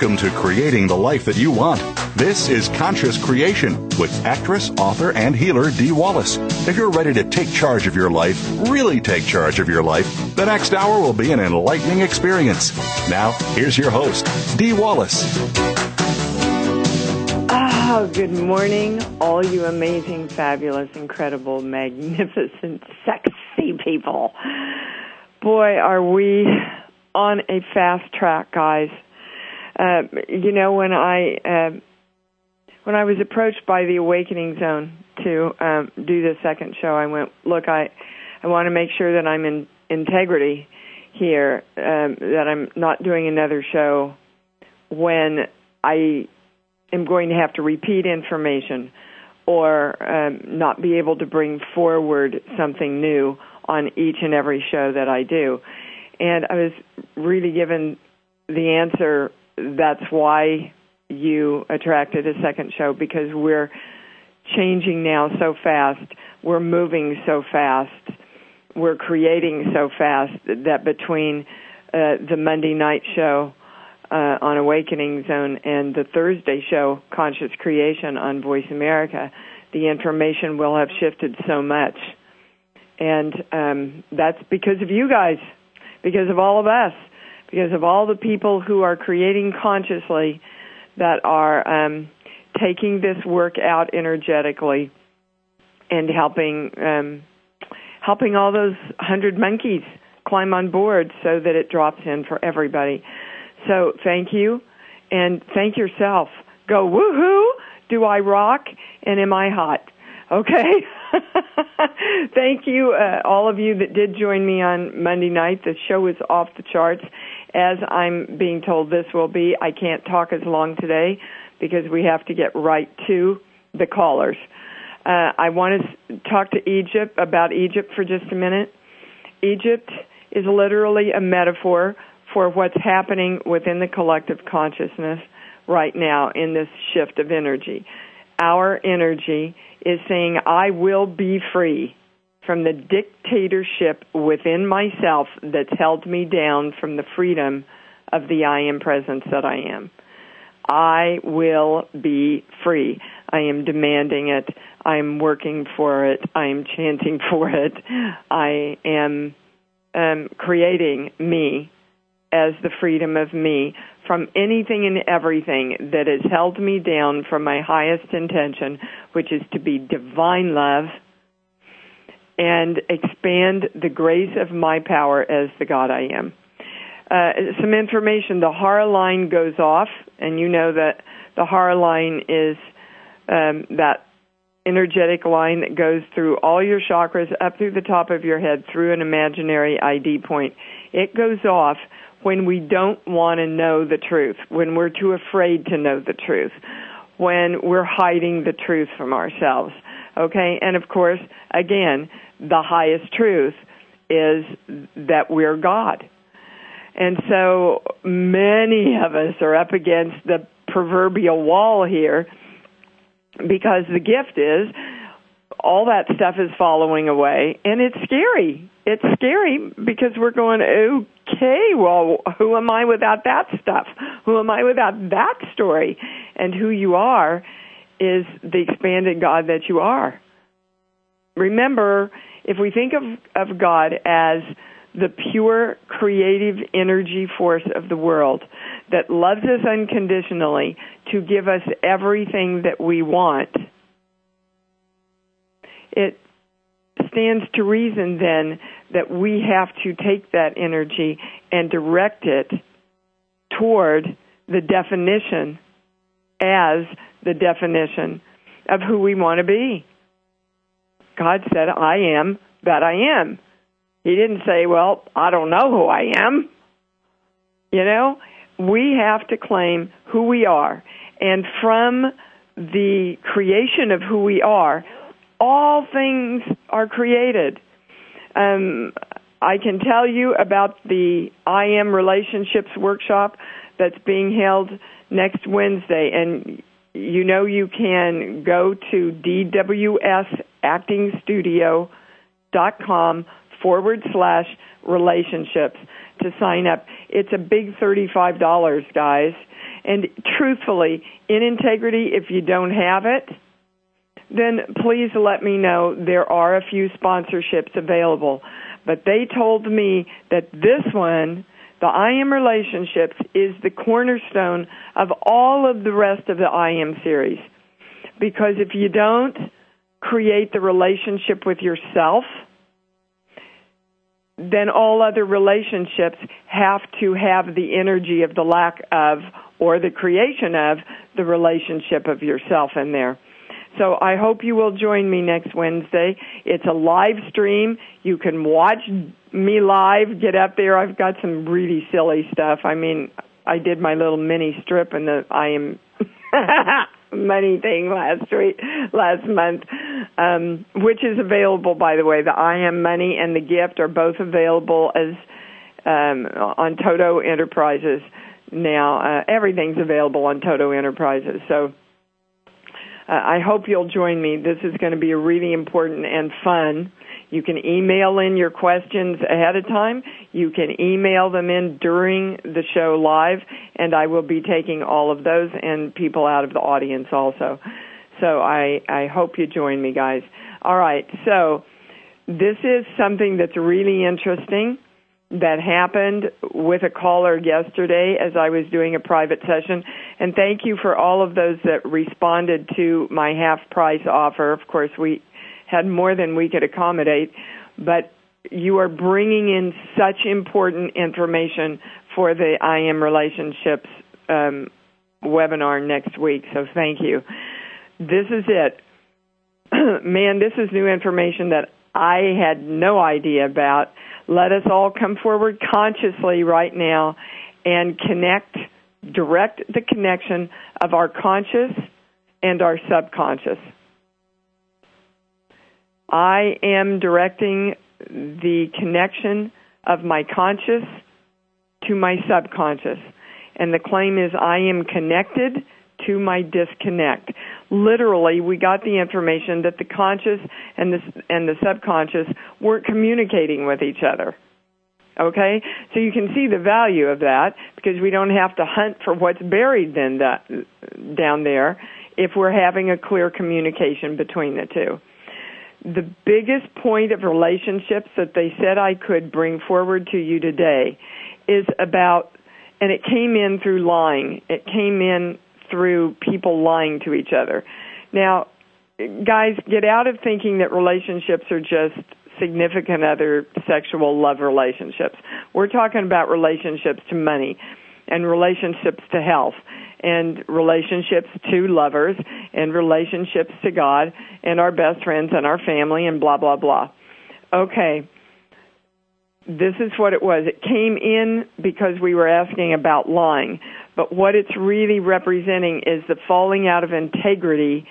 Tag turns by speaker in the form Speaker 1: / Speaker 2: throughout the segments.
Speaker 1: Welcome to Creating the Life That You Want. This is Conscious Creation with actress, author, and healer Dee Wallace. If you're ready to take charge of your life, really take charge of your life, the next hour will be an enlightening experience. Now, here's your host, Dee Wallace.
Speaker 2: Oh, good morning, all you amazing, fabulous, incredible, magnificent, sexy people. Boy, are we on a fast track, guys. Uh, you know, when I uh, when I was approached by the Awakening Zone to um, do the second show, I went, look, I I want to make sure that I'm in integrity here, um, that I'm not doing another show when I am going to have to repeat information or um, not be able to bring forward something new on each and every show that I do. And I was really given the answer that's why you attracted a second show because we're changing now so fast. We're moving so fast. We're creating so fast that between uh, the Monday night show uh, on Awakening Zone and the Thursday show, Conscious Creation on Voice America, the information will have shifted so much. And um, that's because of you guys, because of all of us because of all the people who are creating consciously that are um, taking this work out energetically and helping um, helping all those hundred monkeys climb on board so that it drops in for everybody. So thank you and thank yourself. Go woohoo! Do I rock? And am I hot? Okay. Thank you, uh, all of you that did join me on Monday night. The show is off the charts as I'm being told this will be. I can't talk as long today because we have to get right to the callers. Uh, I want to talk to Egypt about Egypt for just a minute. Egypt is literally a metaphor for what's happening within the collective consciousness right now in this shift of energy. Our energy is saying, I will be free from the dictatorship within myself that's held me down from the freedom of the I am presence that I am. I will be free. I am demanding it. I am working for it. I am chanting for it. I am um, creating me as the freedom of me from anything and everything that has held me down from my highest intention, which is to be divine love and expand the grace of my power as the God I am. Uh, some information. The Hara line goes off, and you know that the Hara line is um, that energetic line that goes through all your chakras up through the top of your head through an imaginary ID point. It goes off when we don't want to know the truth, when we're too afraid to know the truth, when we're hiding the truth from ourselves. Okay? And of course, again, the highest truth is that we're God. And so many of us are up against the proverbial wall here because the gift is all that stuff is following away and it's scary. It's scary because we're going, okay, well, who am I without that stuff? Who am I without that story? And who you are is the expanded God that you are. Remember, if we think of, of God as the pure creative energy force of the world that loves us unconditionally to give us everything that we want, it stands to reason then that we have to take that energy and direct it toward the definition as the definition of who we want to be. God said, I am that I am. He didn't say, well, I don't know who I am. You know, we have to claim who we are. And from the creation of who we are, all things are created. Um, I can tell you about the I Am Relationships workshop that's being held next Wednesday. And you know you can go to dwsactingstudio.com forward slash relationships to sign up. It's a big $35, guys. And truthfully, in integrity, if you don't have it, then please let me know. There are a few sponsorships available. But they told me that this one, the I Am Relationships, is the cornerstone of all of the rest of the I Am series. Because if you don't create the relationship with yourself, then all other relationships have to have the energy of the lack of or the creation of the relationship of yourself in there. So I hope you will join me next Wednesday. It's a live stream. You can watch me live. Get up there. I've got some really silly stuff. I mean, I did my little mini strip and the I am money thing last week, last month, um, which is available, by the way. The I Am Money and the Gift are both available as um, on Toto Enterprises now. Uh, everything's available on Toto Enterprises. So uh, I hope you'll join me. This is going to be a really important and fun you can email in your questions ahead of time. You can email them in during the show live, and I will be taking all of those and people out of the audience also. So I, I hope you join me, guys. All right, so this is something that's really interesting that happened with a caller yesterday as I was doing a private session. And thank you for all of those that responded to my half price offer. Of course, we had more than we could accommodate, but you are bringing in such important information for the I am relationships um, webinar next week. So thank you. This is it. Man, this is new information that I had no idea about. Let us all come forward consciously right now and connect, direct the connection of our conscious and our subconscious. I am directing the connection of my conscious to my subconscious. And the claim is I am connected to my disconnect. Literally, we got the information that the conscious and the, and the subconscious weren't communicating with each other. Okay? So you can see the value of that because we don't have to hunt for what's buried then that, down there if we're having a clear communication between the two the biggest point of relationships that they said I could bring forward to you today is about, and it came in through lying. It came in through people lying to each other. Now, guys, get out of thinking that relationships are just significant other sexual love relationships. We're talking about relationships to money and relationships to health and relationships to lovers and relationships to God and our best friends and our family and blah, blah, blah. Okay. This is what it was. It came in because we were asking about lying, but what it's really representing is the falling out of integrity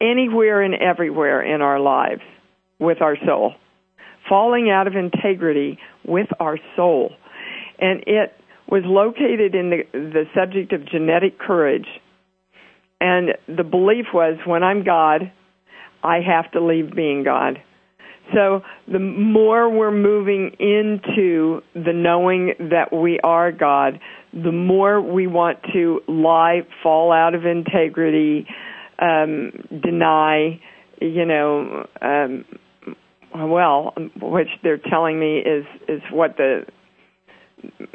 Speaker 2: anywhere and everywhere in our lives with our soul. Falling out of integrity with our soul. And it was located in the, the subject of genetic courage. And the belief was when I'm God, I have to leave being God. So the more we're moving into the knowing that we are God, the more we want to lie, fall out of integrity, um, deny, you know, um, well, which they're telling me is is what the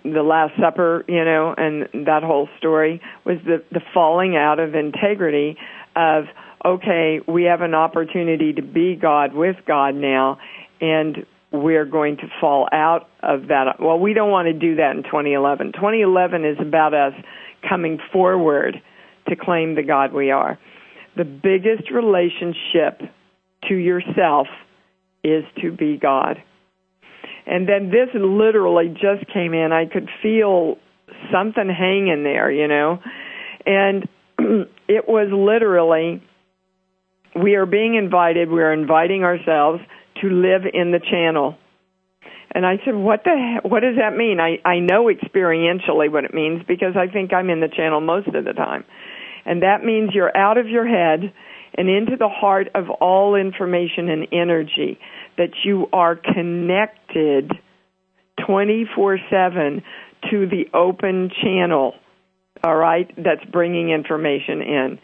Speaker 2: the Last Supper, you know, and that whole story was the the falling out of integrity of okay, we have an opportunity to be God with God now, and we're going to fall out of that. Well, we don't want to do that in 2011. 2011 is about us coming forward to claim the God we are. The biggest relationship to yourself is to be God. And then this literally just came in. I could feel something hanging there, you know. And it was literally we are being invited, we are inviting ourselves to live in the channel. And I said, "What the what does that mean?" I I know experientially what it means because I think I'm in the channel most of the time. And that means you're out of your head and into the heart of all information and energy that you are connected 24/7 to the open channel. All right, that's bringing information in.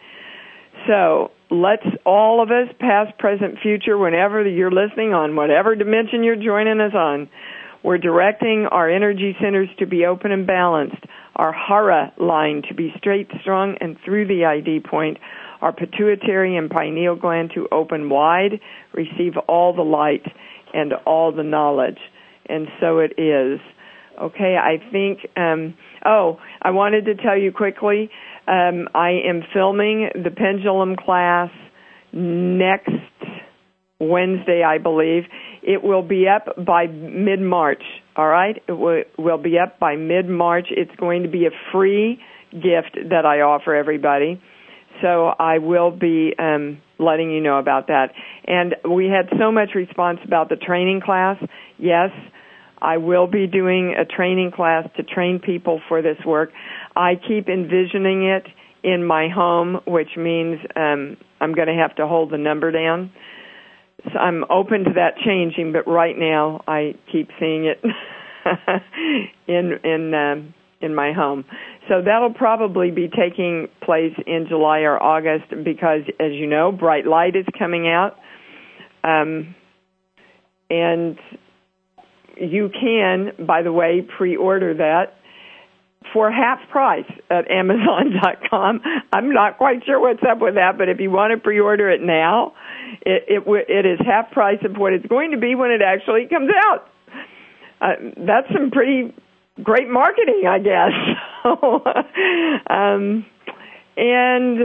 Speaker 2: So, let's all of us, past, present, future, whenever you're listening on whatever dimension you're joining us on, we're directing our energy centers to be open and balanced, our hara line to be straight, strong, and through the ID point, our pituitary and pineal gland to open wide, receive all the light and all the knowledge. And so it is. Okay, I think, um, oh, I wanted to tell you quickly um, I am filming the pendulum class next Wednesday, I believe. It will be up by mid March. All right, it will, will be up by mid March. It's going to be a free gift that I offer everybody. So I will be um, letting you know about that. And we had so much response about the training class. Yes, I will be doing a training class to train people for this work. I keep envisioning it in my home, which means um, I'm going to have to hold the number down. So I'm open to that changing, but right now I keep seeing it in in um, in my home. So that'll probably be taking place in July or August because, as you know, Bright Light is coming out, um, and you can, by the way, pre-order that for half price at Amazon.com. I'm not quite sure what's up with that, but if you want to pre-order it now, it it, it is half price of what it's going to be when it actually comes out. Uh, that's some pretty great marketing, I guess. um, and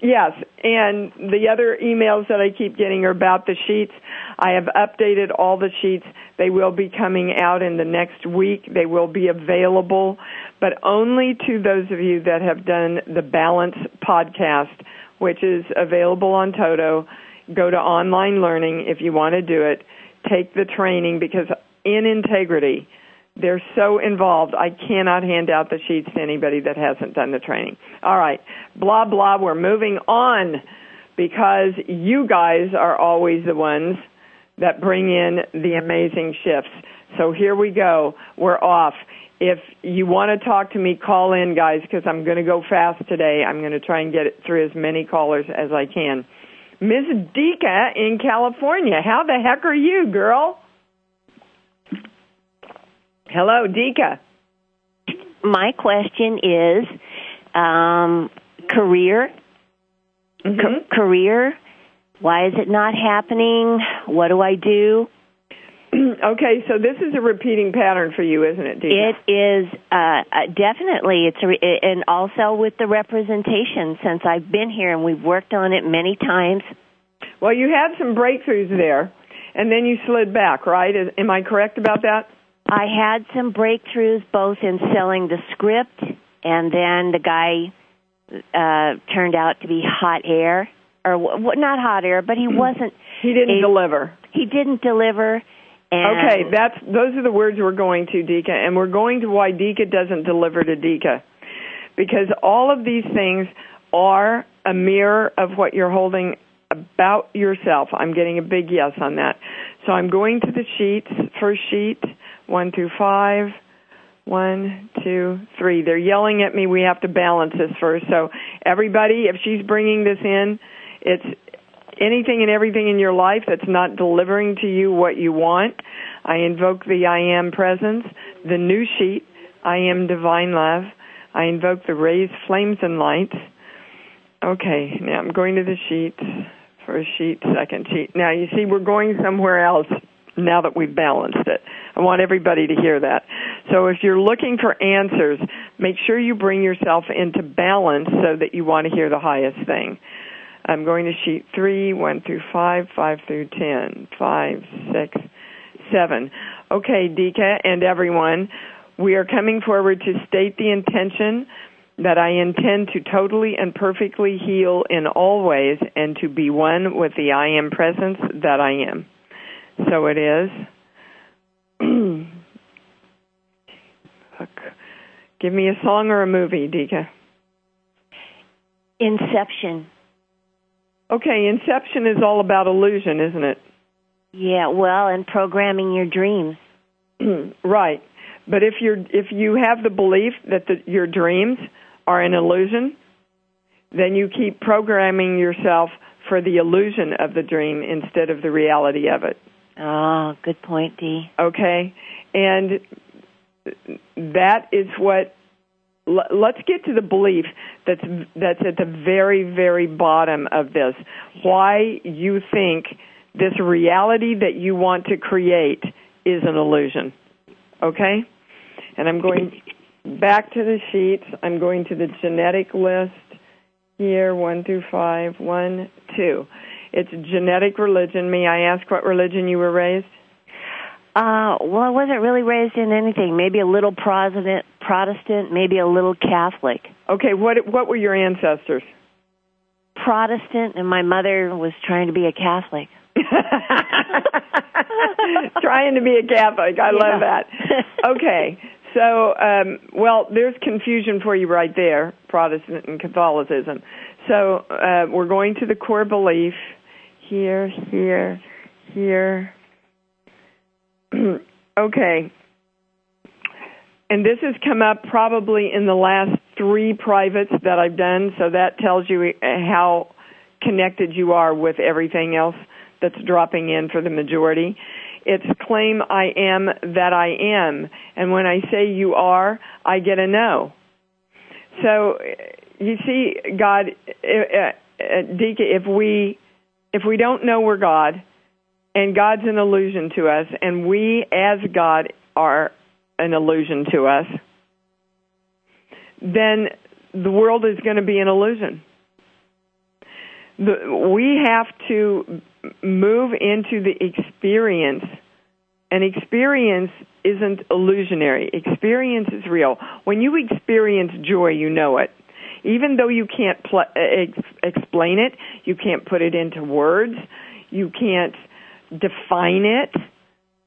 Speaker 2: yes, and the other emails that I keep getting are about the sheets. I have updated all the sheets. They will be coming out in the next week. They will be available, but only to those of you that have done the Balance podcast, which is available on Toto. Go to online learning if you want to do it. Take the training because in integrity, they're so involved. I cannot hand out the sheets to anybody that hasn't done the training. All right. Blah, blah. We're moving on because you guys are always the ones that bring in the amazing shifts. So here we go. We're off. If you want to talk to me, call in, guys, because I'm going to go fast today. I'm going to try and get it through as many callers as I can. Ms. Dika in California, how the heck are you, girl? Hello, Dika.
Speaker 3: My question is um, career.
Speaker 2: Mm-hmm.
Speaker 3: Ca- career. Why is it not happening? What do I do?
Speaker 2: okay, so this is a repeating pattern for you, isn't it, Dika?
Speaker 3: It is uh, uh, definitely. It's a re- and also with the representation. Since I've been here and we've worked on it many times.
Speaker 2: Well, you had some breakthroughs there, and then you slid back, right? Is, am I correct about that?
Speaker 3: I had some breakthroughs both in selling the script, and then the guy uh, turned out to be hot air, or w- not hot air, but he wasn't.
Speaker 2: He didn't
Speaker 3: a-
Speaker 2: deliver.
Speaker 3: He didn't deliver. And
Speaker 2: Okay, that's those are the words we're going to, Dika, and we're going to why Dika doesn't deliver to Dika. Because all of these things are a mirror of what you're holding about yourself. I'm getting a big yes on that. So I'm going to the sheets, first sheet, one through five. One, two, three. They're yelling at me. We have to balance this first. So everybody, if she's bringing this in, it's anything and everything in your life that's not delivering to you what you want. I invoke the I am presence, the new sheet, I am divine love. I invoke the raised flames and lights. Okay, now I'm going to the sheet, first sheet, second sheet. Now you see we're going somewhere else now that we've balanced it. I want everybody to hear that. So if you're looking for answers, make sure you bring yourself into balance so that you want to hear the highest thing. I'm going to sheet three, one through five, five through ten, five, six, seven. Okay, Dika and everyone, we are coming forward to state the intention that I intend to totally and perfectly heal in all ways and to be one with the I am presence that I am. So it is. Give me a song or a movie, Dika.
Speaker 3: Inception.
Speaker 2: Okay, Inception is all about illusion, isn't it?
Speaker 3: Yeah, well, and programming your dreams.
Speaker 2: right. But if you're if you have the belief that the, your dreams are an illusion, then you keep programming yourself for the illusion of the dream instead of the reality of it.
Speaker 3: Oh, good point, Dee.
Speaker 2: Okay, and that is what. Let's get to the belief that's that's at the very very bottom of this. Why you think this reality that you want to create is an illusion. Okay? And I'm going back to the sheets. I'm going to the genetic list here, one through five. One, two. It's genetic religion. May I ask what religion you were raised?
Speaker 3: Uh, well, I wasn't really raised in anything. Maybe a little Protestant, Protestant, maybe a little Catholic.
Speaker 2: Okay, what what were your ancestors?
Speaker 3: Protestant, and my mother was trying to be a Catholic.
Speaker 2: trying to be a Catholic. I yeah. love that. Okay. So, um, well, there's confusion for you right there, Protestant and Catholicism. So, uh, we're going to the core belief here, here, here. okay. And this has come up probably in the last three privates that I've done, so that tells you eh, how connected you are with everything else that's dropping in for the majority. It's claim I am that I am. And when I say you are, I get a no. So eh, you see, God, eh, uh, Dika, if we if we don't know we're God, and God's an illusion to us, and we as God are an illusion to us, then the world is going to be an illusion. The, we have to move into the experience. And experience isn't illusionary. Experience is real. When you experience joy, you know it. Even though you can't pl- ex- explain it, you can't put it into words, you can't define it.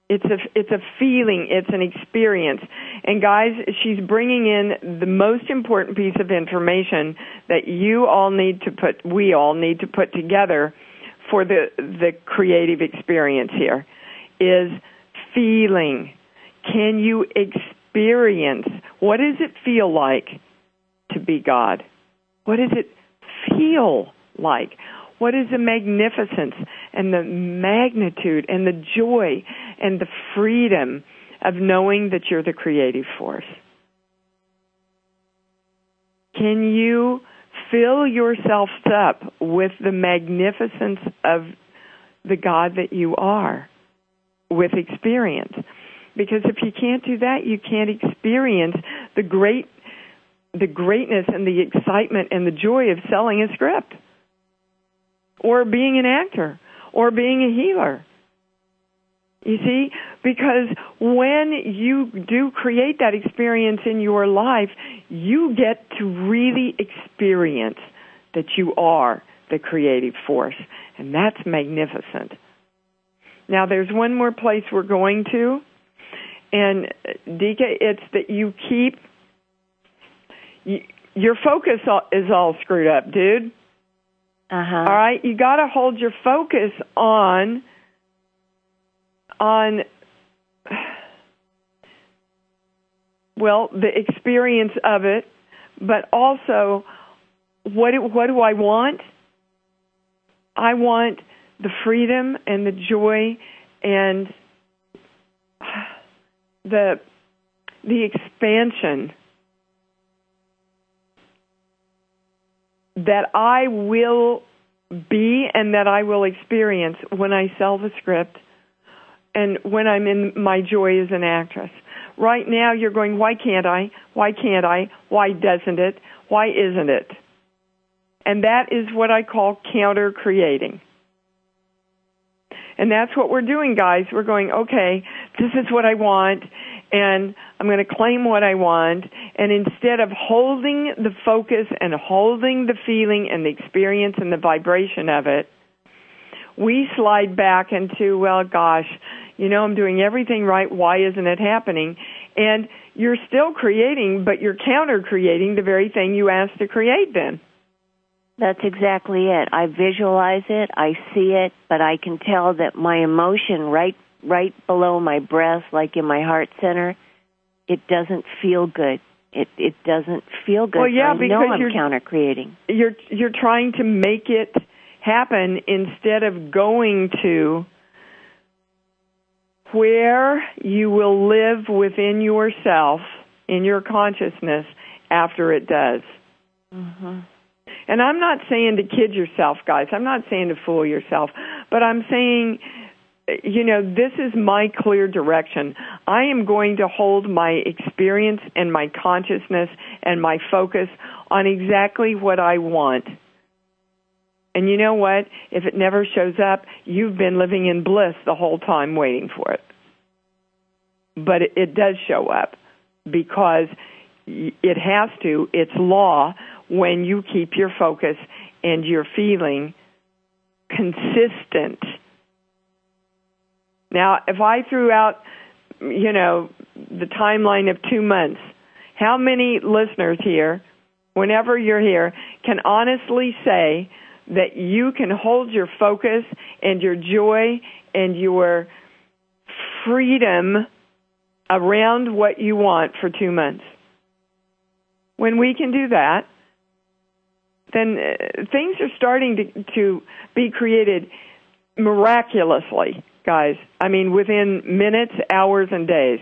Speaker 2: It's a it's a feeling, it's an experience. And guys, she's bringing in the most important piece of information that you all need to put we all need to put together for the the creative experience here is feeling. Can you experience what does it feel like to be God? What does it feel like? What is the magnificence and the magnitude and the joy and the freedom of knowing that you're the creative force? Can you fill yourself up with the magnificence of the God that you are with experience. Because if you can't do that, you can't experience the great the greatness and the excitement and the joy of selling a script or being an actor or being a healer. You see, because when you do create that experience in your life, you get to really experience that you are the creative force. And that's magnificent. Now, there's one more place we're going to. And, uh, Dika, it's that you keep. You, your focus is all screwed up, dude.
Speaker 3: Uh-huh.
Speaker 2: All right, you got to hold your focus on on well the experience of it, but also what do, what do I want? I want the freedom and the joy and the the expansion that I will be and that I will experience when I sell the script and when I'm in my joy as an actress. Right now you're going, why can't I? Why can't I? Why doesn't it? Why isn't it? And that is what I call counter creating. And that's what we're doing, guys. We're going, okay, this is what I want, and I'm going to claim what I want. And instead of holding the focus and holding the feeling and the experience and the vibration of it, we slide back into, well, gosh, you know, I'm doing everything right. Why isn't it happening? And you're still creating, but you're counter creating the very thing you asked to create then.
Speaker 3: That's exactly it. I visualize it, I see it, but I can tell that my emotion right right below my breast, like in my heart center, it doesn't feel good. It it doesn't feel good.
Speaker 2: Well, yeah,
Speaker 3: I
Speaker 2: because
Speaker 3: I'm
Speaker 2: you're
Speaker 3: counter creating.
Speaker 2: You're you're trying to make it happen instead of going to where you will live within yourself in your consciousness after it does.
Speaker 3: Mm-hmm.
Speaker 2: And I'm not saying to kid yourself, guys. I'm not saying to fool yourself, but I'm saying, you know, this is my clear direction. I am going to hold my experience and my consciousness and my focus on exactly what I want. And you know what? If it never shows up, you've been living in bliss the whole time waiting for it. But it, it does show up because it has to. It's law when you keep your focus and your feeling consistent. Now, if I threw out, you know, the timeline of two months, how many listeners here, whenever you're here, can honestly say that you can hold your focus and your joy and your freedom around what you want for two months? When we can do that, then uh, things are starting to, to be created miraculously, guys. I mean, within minutes, hours, and days.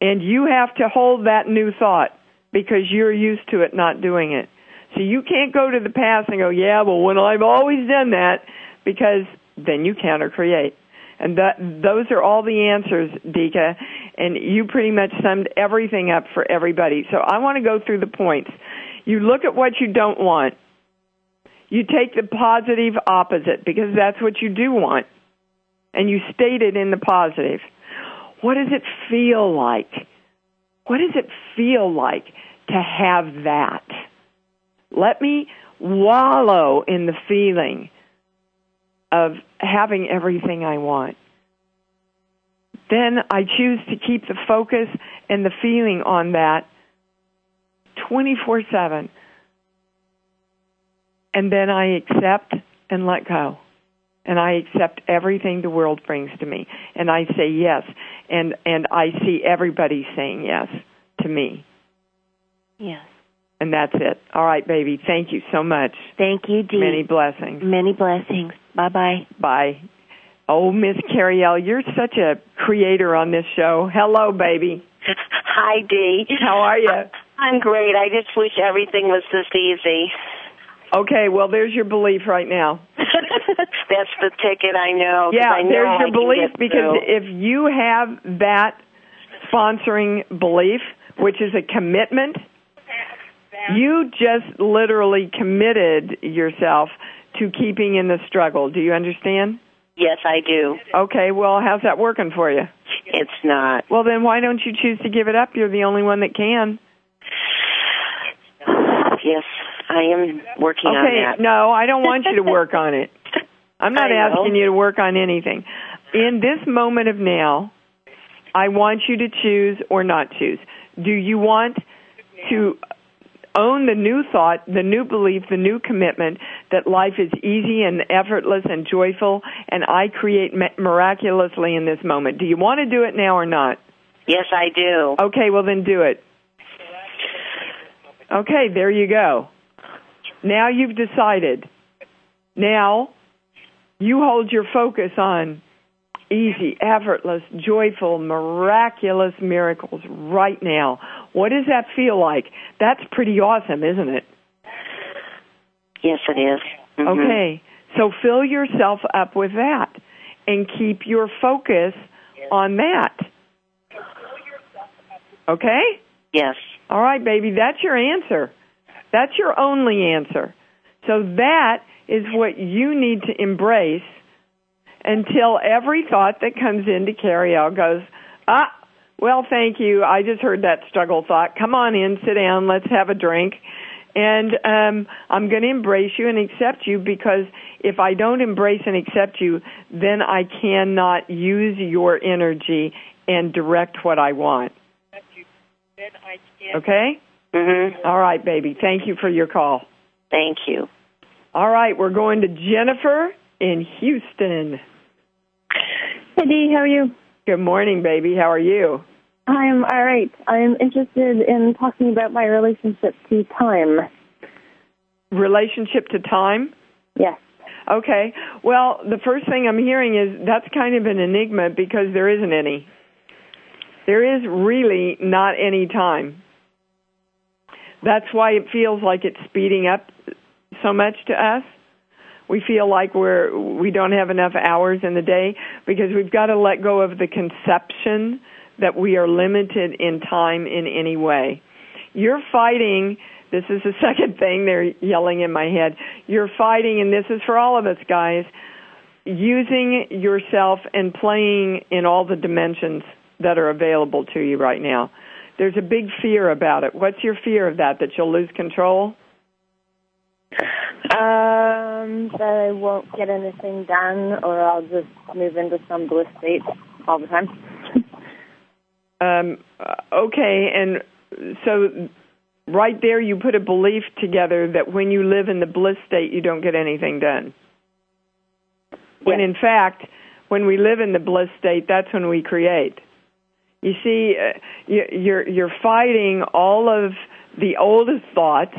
Speaker 2: And you have to hold that new thought because you're used to it not doing it. So you can't go to the past and go, yeah, well, when I've always done that, because then you counter create. And that, those are all the answers, Dika. And you pretty much summed everything up for everybody. So I want to go through the points. You look at what you don't want. You take the positive opposite because that's what you do want. And you state it in the positive. What does it feel like? What does it feel like to have that? Let me wallow in the feeling of having everything I want. Then I choose to keep the focus and the feeling on that 24 7. And then I accept and let go. And I accept everything the world brings to me. And I say yes. And, and I see everybody saying yes to me.
Speaker 3: Yes.
Speaker 2: And that's it. All right, baby. Thank you so much.
Speaker 3: Thank you, Dee.
Speaker 2: Many blessings.
Speaker 3: Many blessings. Bye bye.
Speaker 2: Bye. Oh, Miss Carrielle, you're such a creator on this show. Hello, baby.
Speaker 4: Hi, Dee.
Speaker 2: How are you?
Speaker 4: I'm great. I just wish everything was this easy.
Speaker 2: Okay, well, there's your belief right now.
Speaker 4: That's the ticket I know.
Speaker 2: Yeah,
Speaker 4: I know
Speaker 2: there's your
Speaker 4: can
Speaker 2: belief because
Speaker 4: through.
Speaker 2: if you have that sponsoring belief, which is a commitment, you just literally committed yourself to keeping in the struggle. Do you understand?
Speaker 4: yes, I do.
Speaker 2: Okay, well, how's that working for you?
Speaker 4: It's not.
Speaker 2: Well, then why don't you choose to give it up? You're the only one that can.
Speaker 4: Yes, I am working on
Speaker 2: Okay,
Speaker 4: that.
Speaker 2: no, I don't want you to work on it. I'm not asking you to work on anything. In this moment of now, I want you to choose or not choose. Do you want to own the new thought, the new belief, the new commitment that life is easy and effortless and joyful and I create miraculously in this moment? Do you want to do it now or not?
Speaker 4: Yes, I do.
Speaker 2: Okay, well then do it. Okay, there you go. Now you've decided. Now, you hold your focus on easy, effortless, joyful, miraculous miracles right now. What does that feel like? That's pretty awesome, isn't it?
Speaker 4: Yes, it is. Mhm.
Speaker 2: Okay. So fill yourself up with that and keep your focus on that. Okay?
Speaker 4: Yes.
Speaker 2: All right, baby, that's your answer. That's your only answer. So that is what you need to embrace until every thought that comes in to carry out goes, ah, well, thank you. I just heard that struggle thought. Come on in, sit down, let's have a drink. And um, I'm going to embrace you and accept you because if I don't embrace and accept you, then I cannot use your energy and direct what I want. Okay?
Speaker 4: Mhm.
Speaker 2: All right, baby. Thank you for your call.
Speaker 4: Thank you.
Speaker 2: All right, we're going to Jennifer in Houston.
Speaker 5: Hey Dee, how are you?
Speaker 2: Good morning, baby. How are you?
Speaker 5: I'm all right. I'm interested in talking about my relationship to time.
Speaker 2: Relationship to time?
Speaker 5: Yes.
Speaker 2: Okay. Well, the first thing I'm hearing is that's kind of an enigma because there isn't any. There is really not any time. That's why it feels like it's speeding up so much to us. We feel like we're we don't have enough hours in the day because we've got to let go of the conception that we are limited in time in any way. You're fighting this is the second thing they're yelling in my head. You're fighting and this is for all of us guys using yourself and playing in all the dimensions that are available to you right now. There's a big fear about it. What's your fear of that? That you'll lose control?
Speaker 5: Um, that I won't get anything done, or I'll just move into some bliss state all the time.
Speaker 2: Um, okay, and so right there you put a belief together that when you live in the bliss state, you don't get anything done. When in fact, when we live in the bliss state, that's when we create. You see, uh, you- you're you're fighting all of the oldest thoughts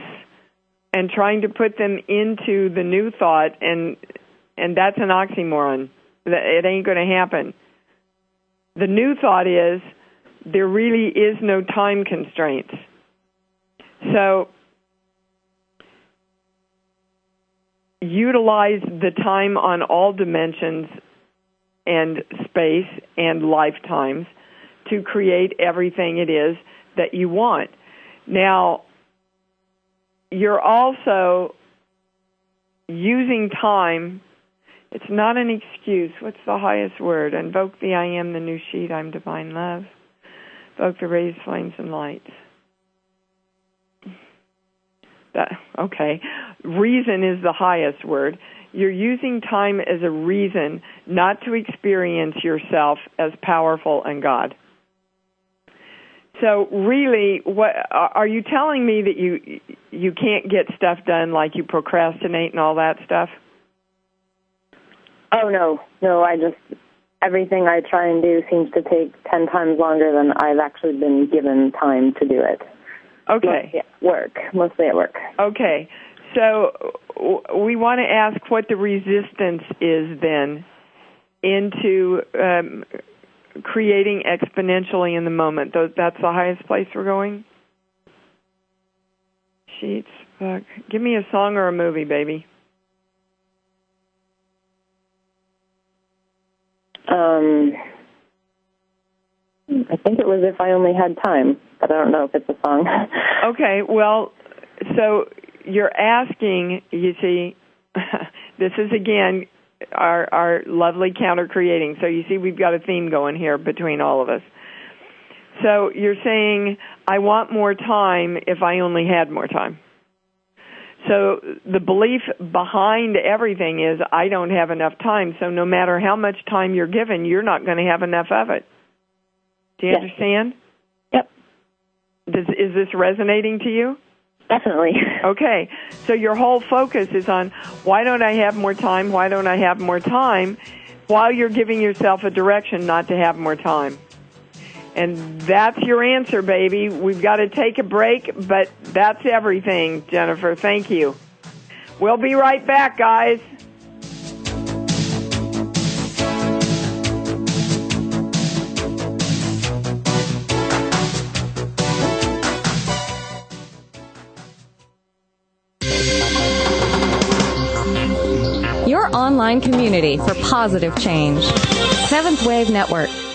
Speaker 2: and trying to put them into the new thought, and and that's an oxymoron. It ain't going to happen. The new thought is there really is no time constraints. So utilize the time on all dimensions and space and lifetimes to create everything it is that you want. Now, you're also using time. It's not an excuse. What's the highest word? Invoke the I am, the new sheet, I'm divine love. Invoke the raised flames and lights. That, okay. Reason is the highest word. You're using time as a reason not to experience yourself as powerful and God. So really, what are you telling me that you you can't get stuff done like you procrastinate and all that stuff?
Speaker 5: Oh no, no, I just everything I try and do seems to take ten times longer than I've actually been given time to do it.
Speaker 2: Okay.
Speaker 5: Mostly at work, mostly at work.
Speaker 2: Okay. So we want to ask what the resistance is then into um, creating exponentially in the moment. That's the highest place we're going? Sheets, book. Give me a song or a movie, baby.
Speaker 5: Um, I think it was if I only had time, but I don't know if it's a song.
Speaker 2: Okay, well, so you're asking, you see, this is again our our lovely counter creating. So you see we've got a theme going here between all of us. So you're saying I want more time if I only had more time. So the belief behind everything is I don't have enough time, so no matter how much time you're given, you're not going to have enough of it. Do you
Speaker 5: Yes.
Speaker 2: understand?
Speaker 5: Yep.
Speaker 2: Does, is this resonating to you?
Speaker 5: Definitely.
Speaker 2: Okay, so your whole focus is on why don't I have more time? Why don't I have more time? While you're giving yourself a direction not to have more time. And that's your answer, baby. We've got to take a break, but that's everything, Jennifer. Thank you. We'll be right back, guys.
Speaker 6: Online community for positive change. Seventh Wave Network.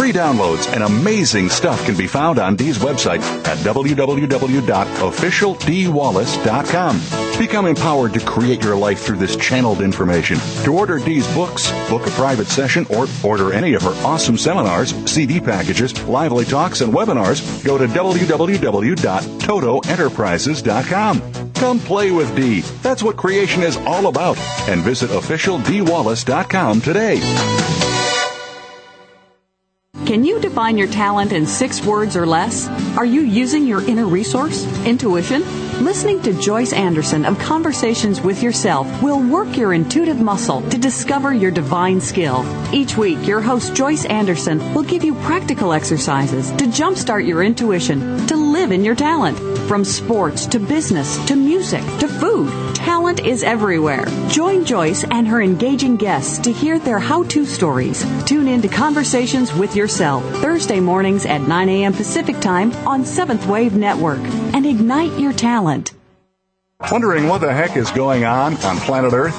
Speaker 1: Free downloads and amazing stuff can be found on Dee's website at www.officialdwallace.com. Become empowered to create your life through this channeled information. To order Dee's books, book a private session, or order any of her awesome seminars, CD packages, lively talks, and webinars, go to www.totoenterprises.com. Come play with Dee. That's what creation is all about. And visit officialdwallace.com today.
Speaker 7: Can you define your talent in six words or less? Are you using your inner resource, intuition? Listening to Joyce Anderson of Conversations with Yourself will work your intuitive muscle to discover your divine skill. Each week, your host Joyce Anderson will give you practical exercises to jumpstart your intuition, to live in your talent. From sports to business to music to food, talent is everywhere. Join Joyce and her engaging guests to hear their how to stories. Tune in to Conversations with Yourself Thursday mornings at 9 a.m. Pacific Time on Seventh Wave Network and ignite your talent.
Speaker 1: Wondering what the heck is going on on planet Earth?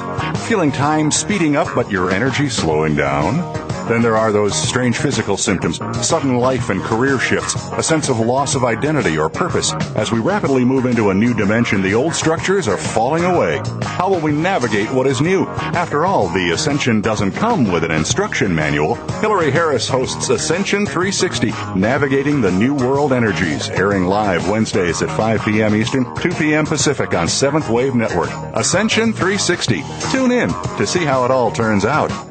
Speaker 1: Feeling time speeding up but your energy slowing down? Then there are those strange physical symptoms, sudden life and career shifts, a sense of loss of identity or purpose. As we rapidly move into a new dimension, the old structures are falling away. How will we navigate what is new? After all, the Ascension doesn't come with an instruction manual. Hillary Harris hosts Ascension 360, Navigating the New World Energies, airing live Wednesdays at 5 p.m. Eastern, 2 p.m. Pacific on 7th Wave Network. Ascension 360. Tune in to see how it all turns out.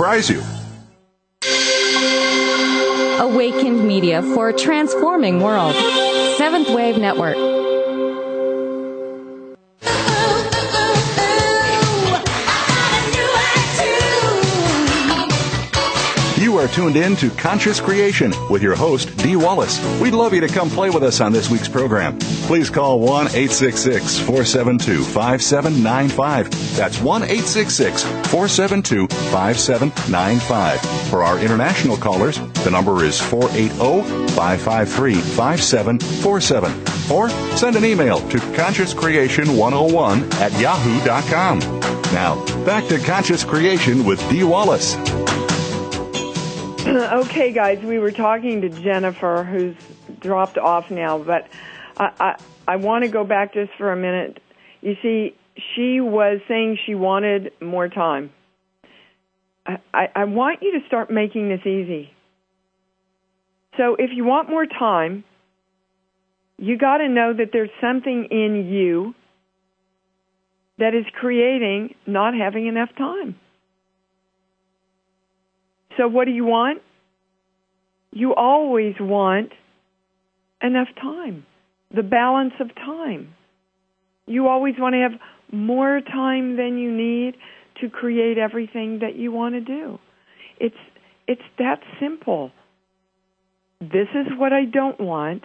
Speaker 1: you.
Speaker 6: Awakened Media for a transforming world. Seventh Wave Network.
Speaker 1: Are tuned in to Conscious Creation with your host, Dee Wallace. We'd love you to come play with us on this week's program. Please call 1 866 472 5795. That's 1 866 472 5795. For our international callers, the number is 480 553 5747. Or send an email to consciouscreation101 at yahoo.com. Now, back to Conscious Creation with Dee Wallace.
Speaker 2: okay, guys, we were talking to Jennifer, who's dropped off now, but I, I, I want to go back just for a minute. You see, she was saying she wanted more time. I, I, I want you to start making this easy. So if you want more time, you got to know that there's something in you that is creating not having enough time. So, what do you want? You always want enough time, the balance of time. You always want to have more time than you need to create everything that you want to do. It's it's that simple. This is what I don't want,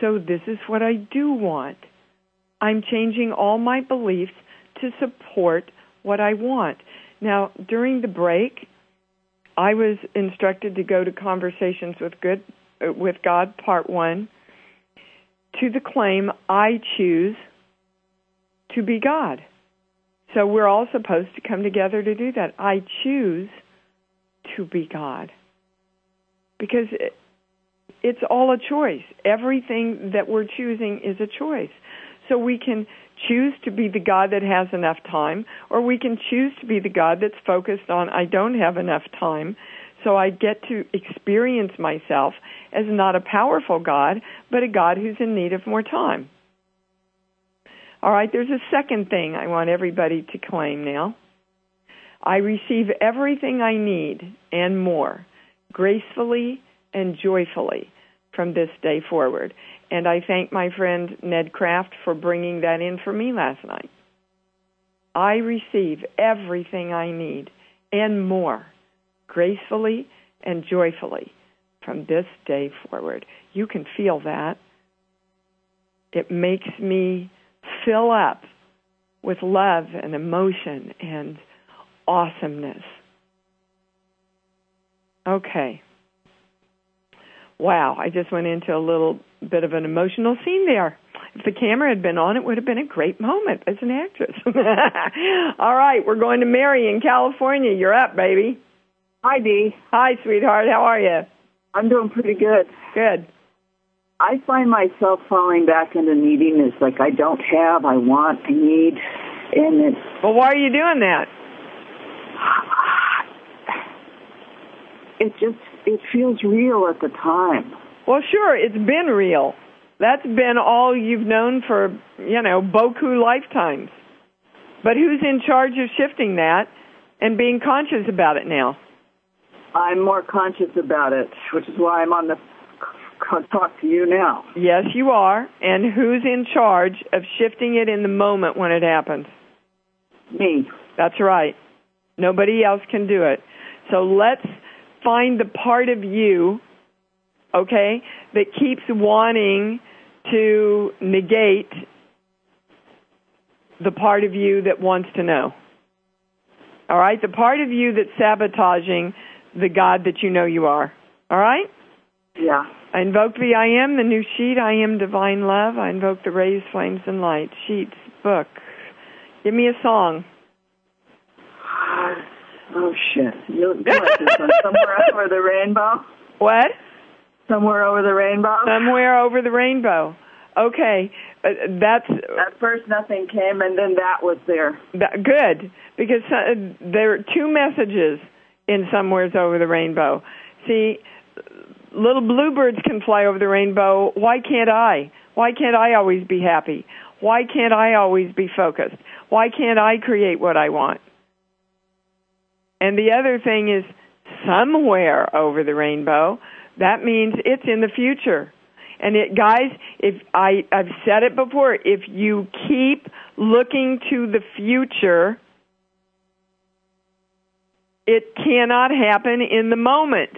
Speaker 2: so this is what I do want. I'm changing all my beliefs to support what I want. Now, during the break, I was instructed to go to Conversations with Good uh, with God Part 1 to the claim I choose to be God. So we're all supposed to come together to do that. I choose to be God. Because it, it's all a choice. Everything that we're choosing is a choice. So we can choose to be the God that has enough time, or we can choose to be the God that's focused on, I don't have enough time, so I get to experience myself as not a powerful God, but a God who's in need of more time. All right, there's a second thing I want everybody to claim now. I receive everything I need and more, gracefully and joyfully, from this day forward. And I thank my friend Ned Kraft for bringing that in for me last night. I receive everything I need and more gracefully and joyfully from this day forward. You can feel that. It makes me fill up with love and emotion and awesomeness. Okay. Wow, I just went into a little bit of an emotional scene there. If the camera had been on, it would have been a great moment as an actress. All right, we're going to Mary in California. You're up, baby.
Speaker 8: Hi, Dee.
Speaker 2: Hi, sweetheart. How are you?
Speaker 8: I'm doing pretty good.
Speaker 2: Good.
Speaker 8: I find myself falling back into neediness, like I don't have, I want, I need, and it's.
Speaker 2: Well, why are you doing that?
Speaker 8: It just it feels real at the time.
Speaker 2: Well, sure, it's been real. That's been all you've known for, you know, boku lifetimes. But who's in charge of shifting that and being conscious about it now?
Speaker 8: I'm more conscious about it, which is why I'm on the talk to you now.
Speaker 2: Yes, you are. And who's in charge of shifting it in the moment when it happens?
Speaker 8: Me.
Speaker 2: That's right. Nobody else can do it. So let's find the part of you, okay, that keeps wanting to negate the part of you that wants to know. All right? The part of you that's sabotaging the God that you know you are. All right?
Speaker 8: Yeah.
Speaker 2: I invoke the I am, the new sheet. I am divine love. I invoke the rays, flames, and light. Sheets, book. Give me a song.
Speaker 8: Uh, Oh shit! You what, this one? somewhere over the rainbow.
Speaker 2: What?
Speaker 8: Somewhere over the rainbow.
Speaker 2: Somewhere over the rainbow. Okay, uh, that's
Speaker 8: at first nothing came, and then that was there.
Speaker 2: That, good, because uh, there are two messages in somewheres over the rainbow. See, little bluebirds can fly over the rainbow. Why can't I? Why can't I always be happy? Why can't I always be focused? Why can't I create what I want? And the other thing is somewhere over the rainbow. That means it's in the future. And it, guys, if I, I've said it before, if you keep looking to the future, it cannot happen in the moment.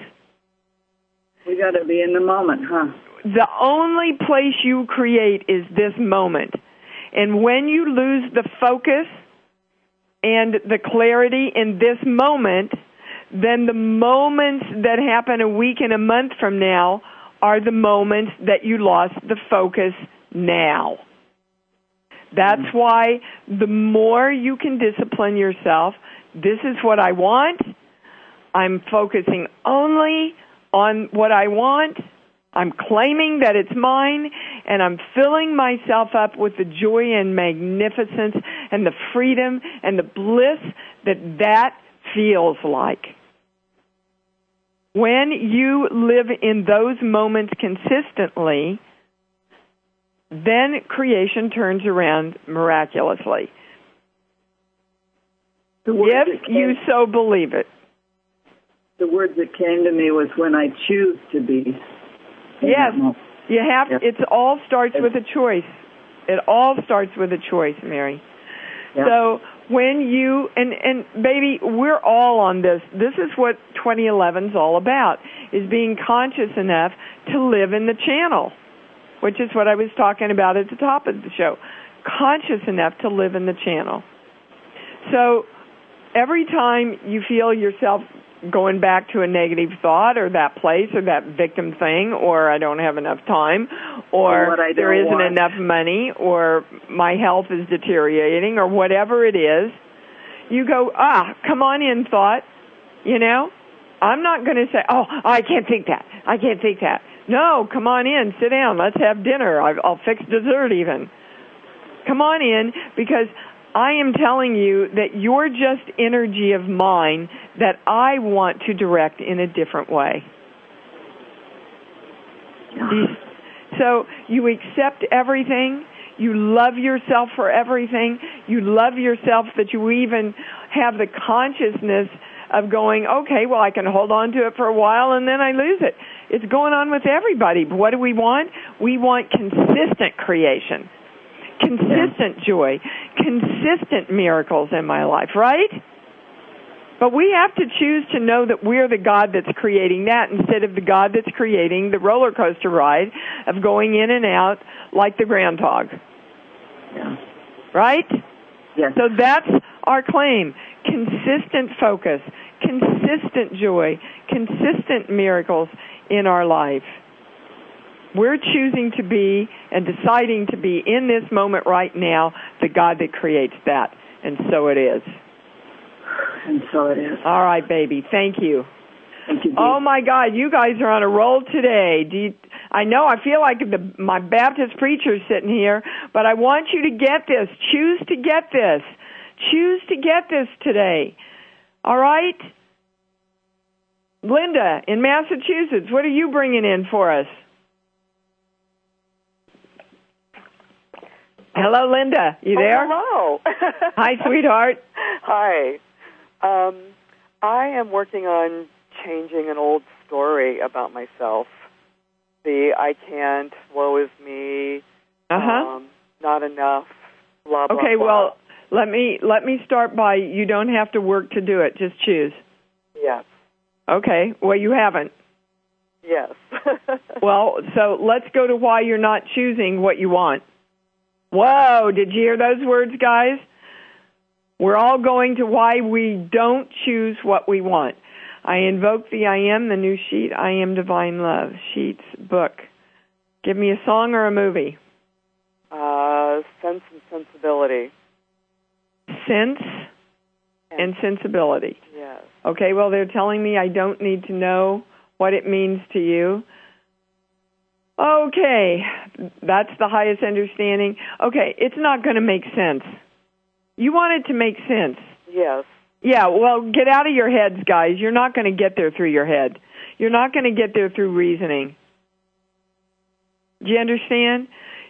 Speaker 8: We got to be in the moment, huh?
Speaker 2: The only place you create is this moment. And when you lose the focus and the clarity in this moment, then the moments that happen a week and a month from now are the moments that you lost the focus now. That's mm-hmm. why the more you can discipline yourself, this is what I want. I'm focusing only on what I want. I'm claiming that it's mine and I'm filling myself up with the joy and magnificence and the freedom and the bliss that that feels like. When you live in those moments consistently, then creation turns around miraculously. If you so believe it.
Speaker 8: The words that came to me was when I choose to be.
Speaker 2: Yes. Oh. You have yep. it all starts with a choice. It all starts with a choice, Mary. Yep. So when you and and baby, we're all on this. This is what 2011 is all about: is being conscious enough to live in the channel, which is what I was talking about at the top of the show. Conscious enough to live in the channel. So every time you feel yourself going back to a negative thought or that place or that victim thing or I don't have enough time or there isn't
Speaker 8: want.
Speaker 2: enough money or my health is deteriorating or whatever it is, you go, ah, come on in thought, you know? I'm not going to say, oh, I can't think that. I can't think that. No, come on in, sit down, let's have dinner. I'll fix dessert even. Come on in because I am telling you that you're just energy of mine that I want to direct in a different way. So you accept everything. You love yourself for everything. You love yourself that you even have the consciousness of going, okay, well, I can hold on to it for a while and then I lose it. It's going on with everybody. But what do we want? We want consistent creation consistent joy, consistent miracles in my life, right? But we have to choose to know that we're the God that's creating that instead of the God that's creating the roller coaster ride of going in and out like the groundhog.
Speaker 8: Yeah.
Speaker 2: Right?
Speaker 8: Yes.
Speaker 2: So that's our claim. Consistent focus, consistent joy, consistent miracles in our life. We're choosing to be and deciding to be in this moment right now the God that creates that. And so it is.
Speaker 8: And so it is.
Speaker 2: All right, baby. Thank you.
Speaker 8: Thank you.
Speaker 2: Oh my God, you guys are on a roll today. Do you, I know I feel like the, my Baptist preacher sitting here, but I want you to get this. Choose to get this. Choose to get this today. All right? Linda in Massachusetts, what are you bringing in for us? Hello, Linda. You there?
Speaker 9: Oh, hello.
Speaker 2: Hi, sweetheart.
Speaker 9: Hi. Um, I am working on changing an old story about myself. The I can't, woe is me,
Speaker 2: Uh huh.
Speaker 9: um, not enough, blah blah.
Speaker 2: Okay,
Speaker 9: blah.
Speaker 2: well, let me let me start by you don't have to work to do it. Just choose.
Speaker 9: yes,
Speaker 2: Okay. Well, you haven't.
Speaker 9: yes.
Speaker 2: Well, so let's go to why you're not choosing what you want. Whoa, did you hear those words, guys? We're all going to why we don't choose what we want. I invoke the I am, the new sheet, I am divine love. Sheets, book. Give me a song or a movie.
Speaker 9: uh, sense and sensibility.
Speaker 2: Sense and sensibility.
Speaker 9: Yes.
Speaker 2: Okay, well, they're telling me I don't need to know what it means to you. Okay, that's the highest understanding. Okay, it's not going to make sense. You want it to make sense.
Speaker 9: Yes.
Speaker 2: Yeah, well, get out of your heads, guys. You're not going to get there through your head. You're not going to get there through reasoning. Do you understand?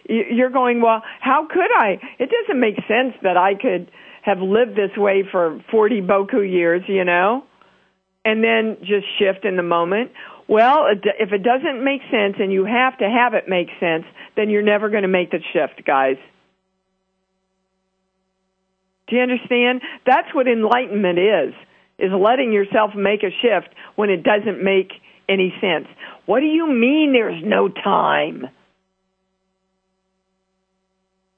Speaker 2: You- You're going, well, how could I? It doesn't make sense that I could have lived this way for 40 Boku years, you know, and then just shift in the moment. Well, if it doesn't make sense and you have to have it make sense, then you're never going to make the shift, guys. Do you understand? That's what enlightenment is, is letting yourself make a shift when it doesn't make any sense. What do you mean there's no time?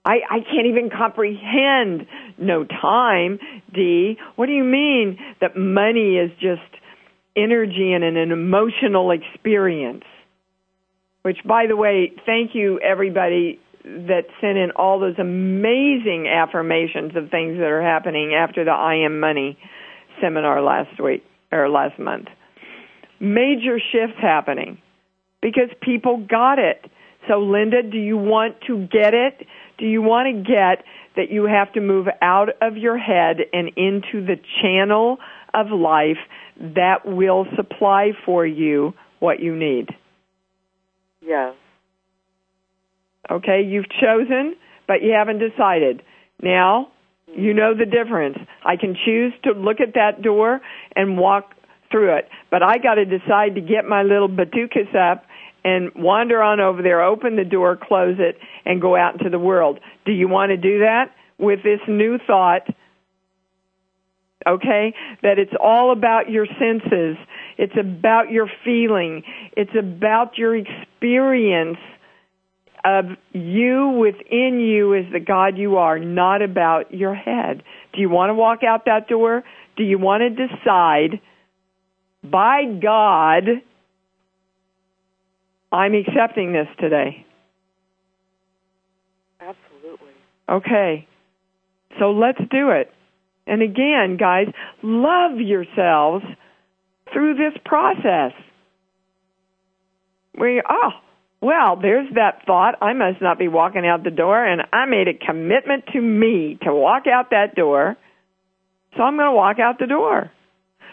Speaker 2: I, I can't even comprehend no time, Dee. What do you mean that money is just energy and an, emotional experience? Which, by the way, thank you everybody that sent in all those amazing affirmations of things that are happening after the I Am Money seminar last week or last month. Major shifts happening because people got it. So, Linda, do you want to get it? Do you want to get that you have to move out of your head and into the channel of life that will supply for you what you need?
Speaker 9: Yes.
Speaker 2: Okay, you've chosen, but you haven't decided. Now, you know the difference. I can choose to look at that door and walk through it, but I got to decide to get my little batukas up and wander on over there, open the door, close it, and go out into the world. Do you want to do that with this new thought? Okay, that it's all about your senses. It's about your feeling. It's about your experience of you within you as the God you are, not about your head. Do you want to walk out that door? Do you want to decide, by God, I'm accepting this today?
Speaker 9: Absolutely.
Speaker 2: Okay. So let's do it. And again, guys, love yourselves through this process. We oh, well, there's that thought. I must not be walking out the door and I made a commitment to me to walk out that door. So I'm going to walk out the door.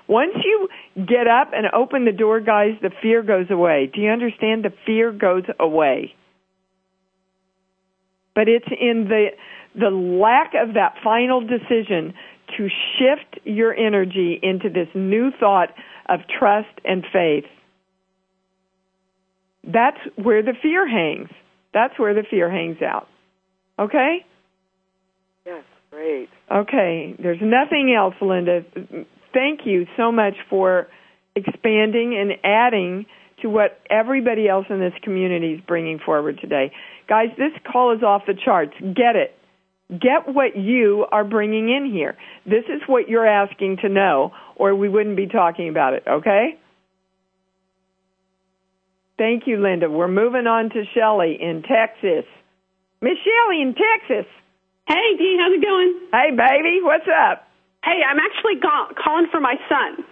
Speaker 2: Once you get up and open the door, guys, the fear goes away. Do you understand? The fear goes away. But it's in the the lack of that final decision to shift your energy into this new thought of trust and faith. That's where the fear hangs. That's where the fear hangs out. Okay?
Speaker 9: Yes. Great.
Speaker 2: Okay, there's nothing else, Linda. Thank you so much for expanding and adding to what everybody else in this community is bringing forward today. Guys, this call is off the charts. Get it. Get what you are bringing in here. This is what you're asking to know, or we wouldn't be talking about it, okay? Thank you, Linda. We're moving on to Shelly in Texas. Miss Shelly in Texas.
Speaker 10: Hey, Dee, how's it going?
Speaker 2: Hey, baby, what's up?
Speaker 10: Hey, I'm actually call- calling for my son.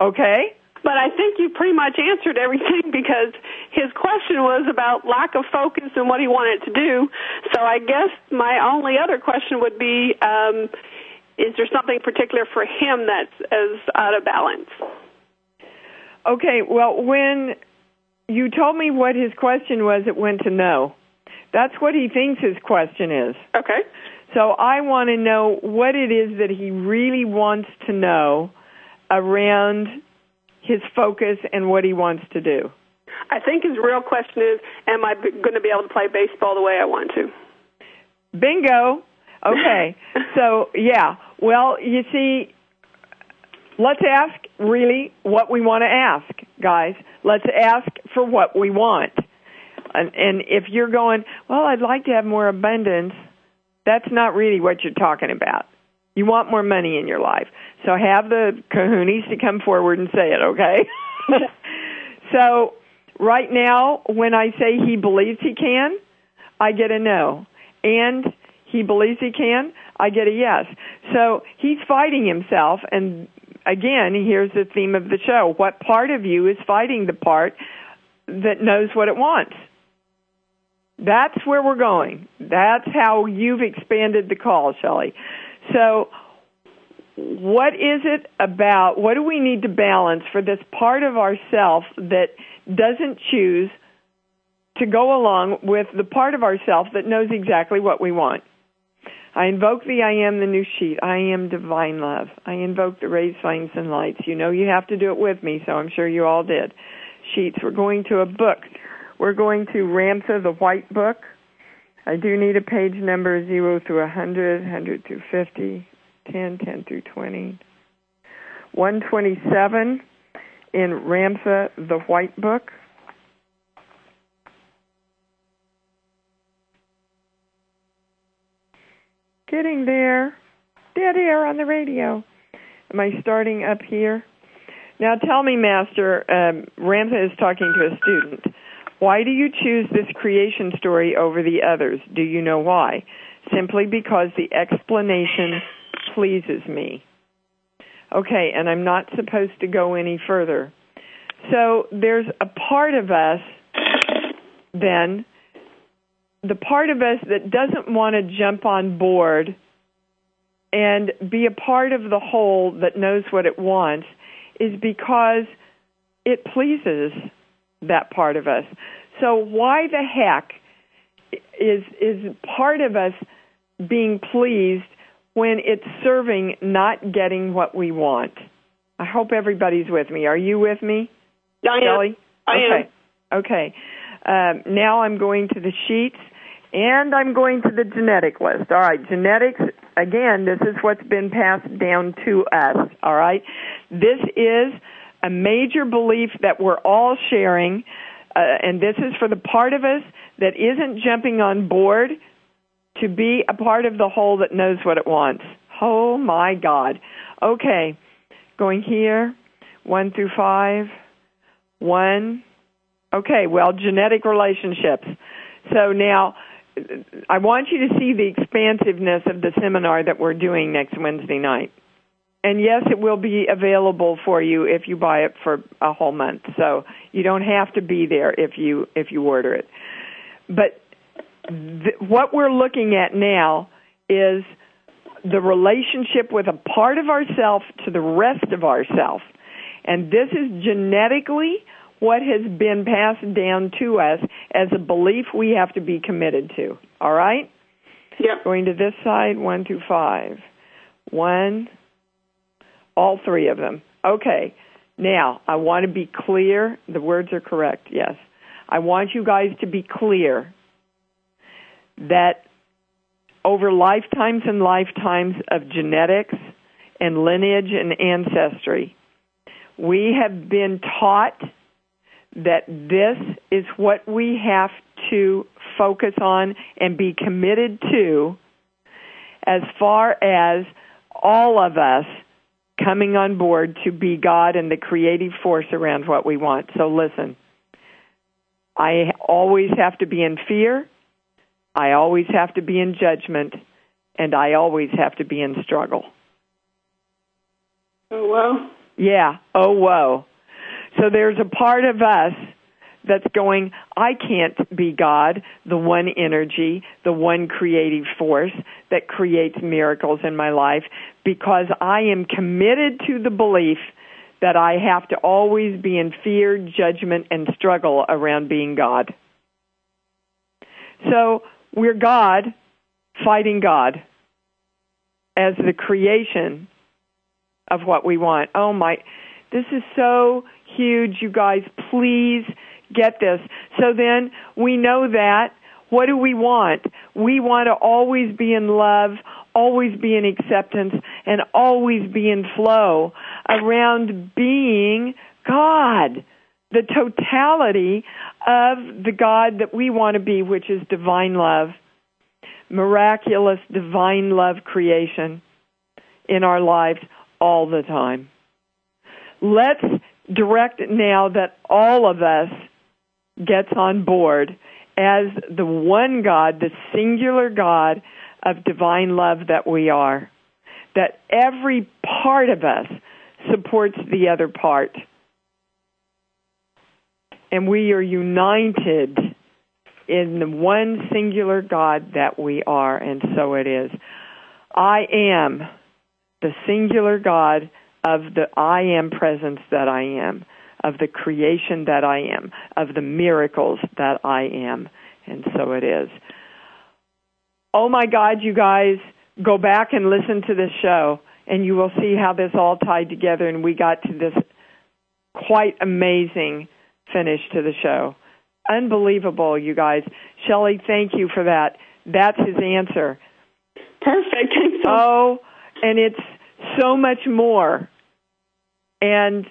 Speaker 2: Okay.
Speaker 10: But I think you pretty much answered everything because his question was about lack of focus and what he wanted to do. So I guess my only other question would be um, is there something particular for him that's as out of balance?
Speaker 2: Okay, well, when you told me what his question was, it went to no. That's what he thinks his question is.
Speaker 10: Okay.
Speaker 2: So I want to know what it is that he really wants to know around his focus and what he wants to do.
Speaker 10: I think his real question is Am I going to be able to play baseball the way I want to?
Speaker 2: Bingo. Okay. so, yeah. Well, you see, let's ask really what we want to ask, guys. Let's ask for what we want. And, and if you're going, well, I'd like to have more abundance, that's not really what you're talking about. You want more money in your life. So have the kahunis to come forward and say it, okay? so right now, when I say he believes he can, I get a no. And he believes he can, I get a yes. So he's fighting himself, and again, here's the theme of the show. What part of you is fighting the part that knows what it wants? That's where we're going. That's how you've expanded the call, Shelley. So, what is it about? What do we need to balance for this part of ourself that doesn't choose to go along with the part of ourself that knows exactly what we want? I invoke the I am the new sheet. I am divine love. I invoke the rays, flames, and lights. You know you have to do it with me, so I'm sure you all did. Sheets. We're going to a book. We're going to Ramtha, the White Book. I do need a page number 0 through 100, 100 through 50, 10, 10 through 20. 127 in Ramtha, the White Book. Getting there. Dead air on the radio. Am I starting up here? Now tell me, Master, um, Ramtha is talking to a student. Why do you choose this creation story over the others? Do you know why? Simply because the explanation pleases me. Okay, and I'm not supposed to go any further. So there's a part of us, then, the part of us that doesn't want to jump on board and be a part of the whole that knows what it wants is because it pleases that part of us. So why the heck is is part of us being pleased when it's serving not getting what we want? I hope everybody's with me. Are you with me?
Speaker 10: I am.
Speaker 2: Kelly?
Speaker 10: I
Speaker 2: okay. am. Okay. Um, now I'm going to the sheets and I'm going to the genetic list. All right, genetics, again, this is what's been passed down to us. All right. This is a major belief that we're all sharing, uh, and this is for the part of us that isn't jumping on board to be a part of the whole that knows what it wants. Oh my God. Okay, going here, one through five. One. Okay, well, genetic relationships. So now, I want you to see the expansiveness of the seminar that we're doing next Wednesday night. And yes, it will be available for you if you buy it for a whole month. So you don't have to be there if you if you order it. But th- what we're looking at now is the relationship with a part of ourself to the rest of ourself. And this is genetically what has been passed down to us as a belief we have to be committed to. All right?
Speaker 10: Yep.
Speaker 2: Going to this side, one through five. One, all three of them. Okay. Now, I want to be clear. The words are correct, yes. I want you guys to be clear that over lifetimes and lifetimes of genetics and lineage and ancestry, we have been taught that this is what we have to focus on and be committed to as far as all of us coming on board to be God and the creative force around what we want. So listen, I always have to be in fear. I always have to be in judgment. And I always have to be in struggle.
Speaker 10: Oh, well.
Speaker 2: Yeah. Oh, whoa. So there's a part of us that's going, I can't be God, the one energy, the one creative force that creates miracles in my life because I am committed to the belief that I have to always be in fear, judgment, and struggle around being God. So we're God fighting God as the creation of what we want. Oh my, this is so huge, you guys. Please get this. So then we know that. What do we want? We want to always be in love, always be in acceptance, and always be in flow around being God. The totality of the God that we want to be, which is divine love, miraculous divine love creation in our lives all the time. Let's direct now that all of us gets on board as the one God, the singular God of divine love that we are. That every part of us supports the other part. And we are united in the one singular God that we are, and so it is. I am the singular God of the I am presence that I am of the creation that I am, of the miracles that I am. And so it is. Oh my God, you guys, go back and listen to this show, and you will see how this all tied together, and we got to this quite amazing finish to the show. Unbelievable, you guys. Shelley, thank you for that. That's his answer.
Speaker 10: Perfect.
Speaker 2: Oh, and it's so much more. And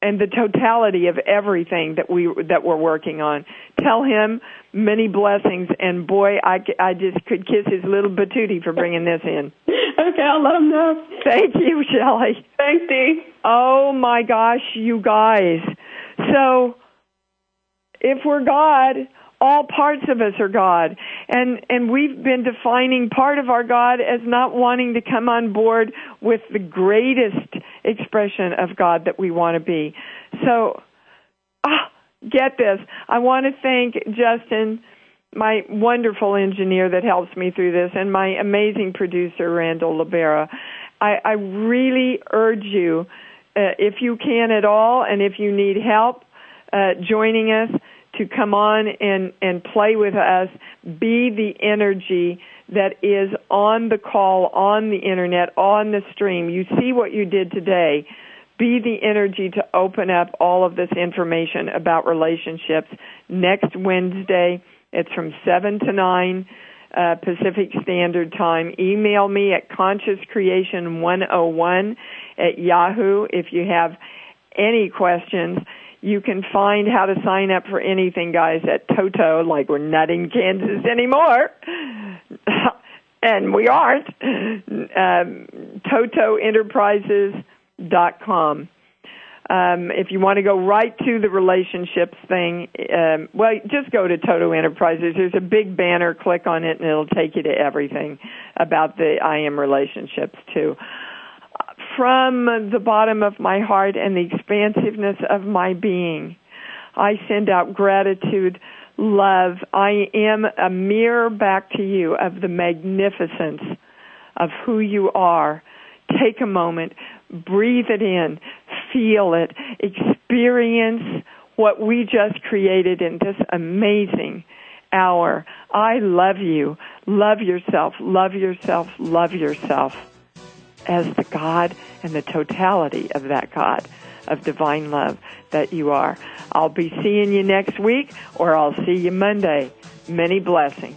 Speaker 2: and the totality of everything that we that we're working on. Tell him many blessings, and boy, I, I just could kiss his little batootie for bringing this in.
Speaker 10: okay, I'll let him know.
Speaker 2: Thank you, Shelley.
Speaker 10: Thanks, Dee.
Speaker 2: Oh my gosh, you guys! So, if we're God, all parts of us are God. And and we've been defining part of our God as not wanting to come on board with the greatest expression of God that we want to be. So ah, get this. I want to thank Justin, my wonderful engineer that helps me through this, and my amazing producer, Randall Libera. I, I really urge you, uh, if you can at all, and if you need help uh, joining us, to come on and, and play with us, be the energy that is on the call, on the internet, on the stream. You see what you did today. Be the energy to open up all of this information about relationships. Next Wednesday, it's from 7 to 9 uh, Pacific Standard Time. Email me at consciouscreation101 at Yahoo if you have any questions. You can find how to sign up for anything, guys, at Toto, like we're not in Kansas anymore. and we aren't. Um, TotoEnterprises.com. Um, if you want to go right to the relationships thing, um, well, just go to Toto Enterprises. There's a big banner. Click on it, and it'll take you to everything about the I am relationships too from the bottom of my heart and the expansiveness of my being, I send out gratitude, love. I am a mirror back to you of the magnificence of who you are. Take a moment, breathe it in, feel it, experience what we just created in this amazing hour. I love you. Love yourself. Love yourself. Love yourself as the God and the totality of that God of divine love that you are. I'll be seeing you next week or I'll see you Monday. Many blessings.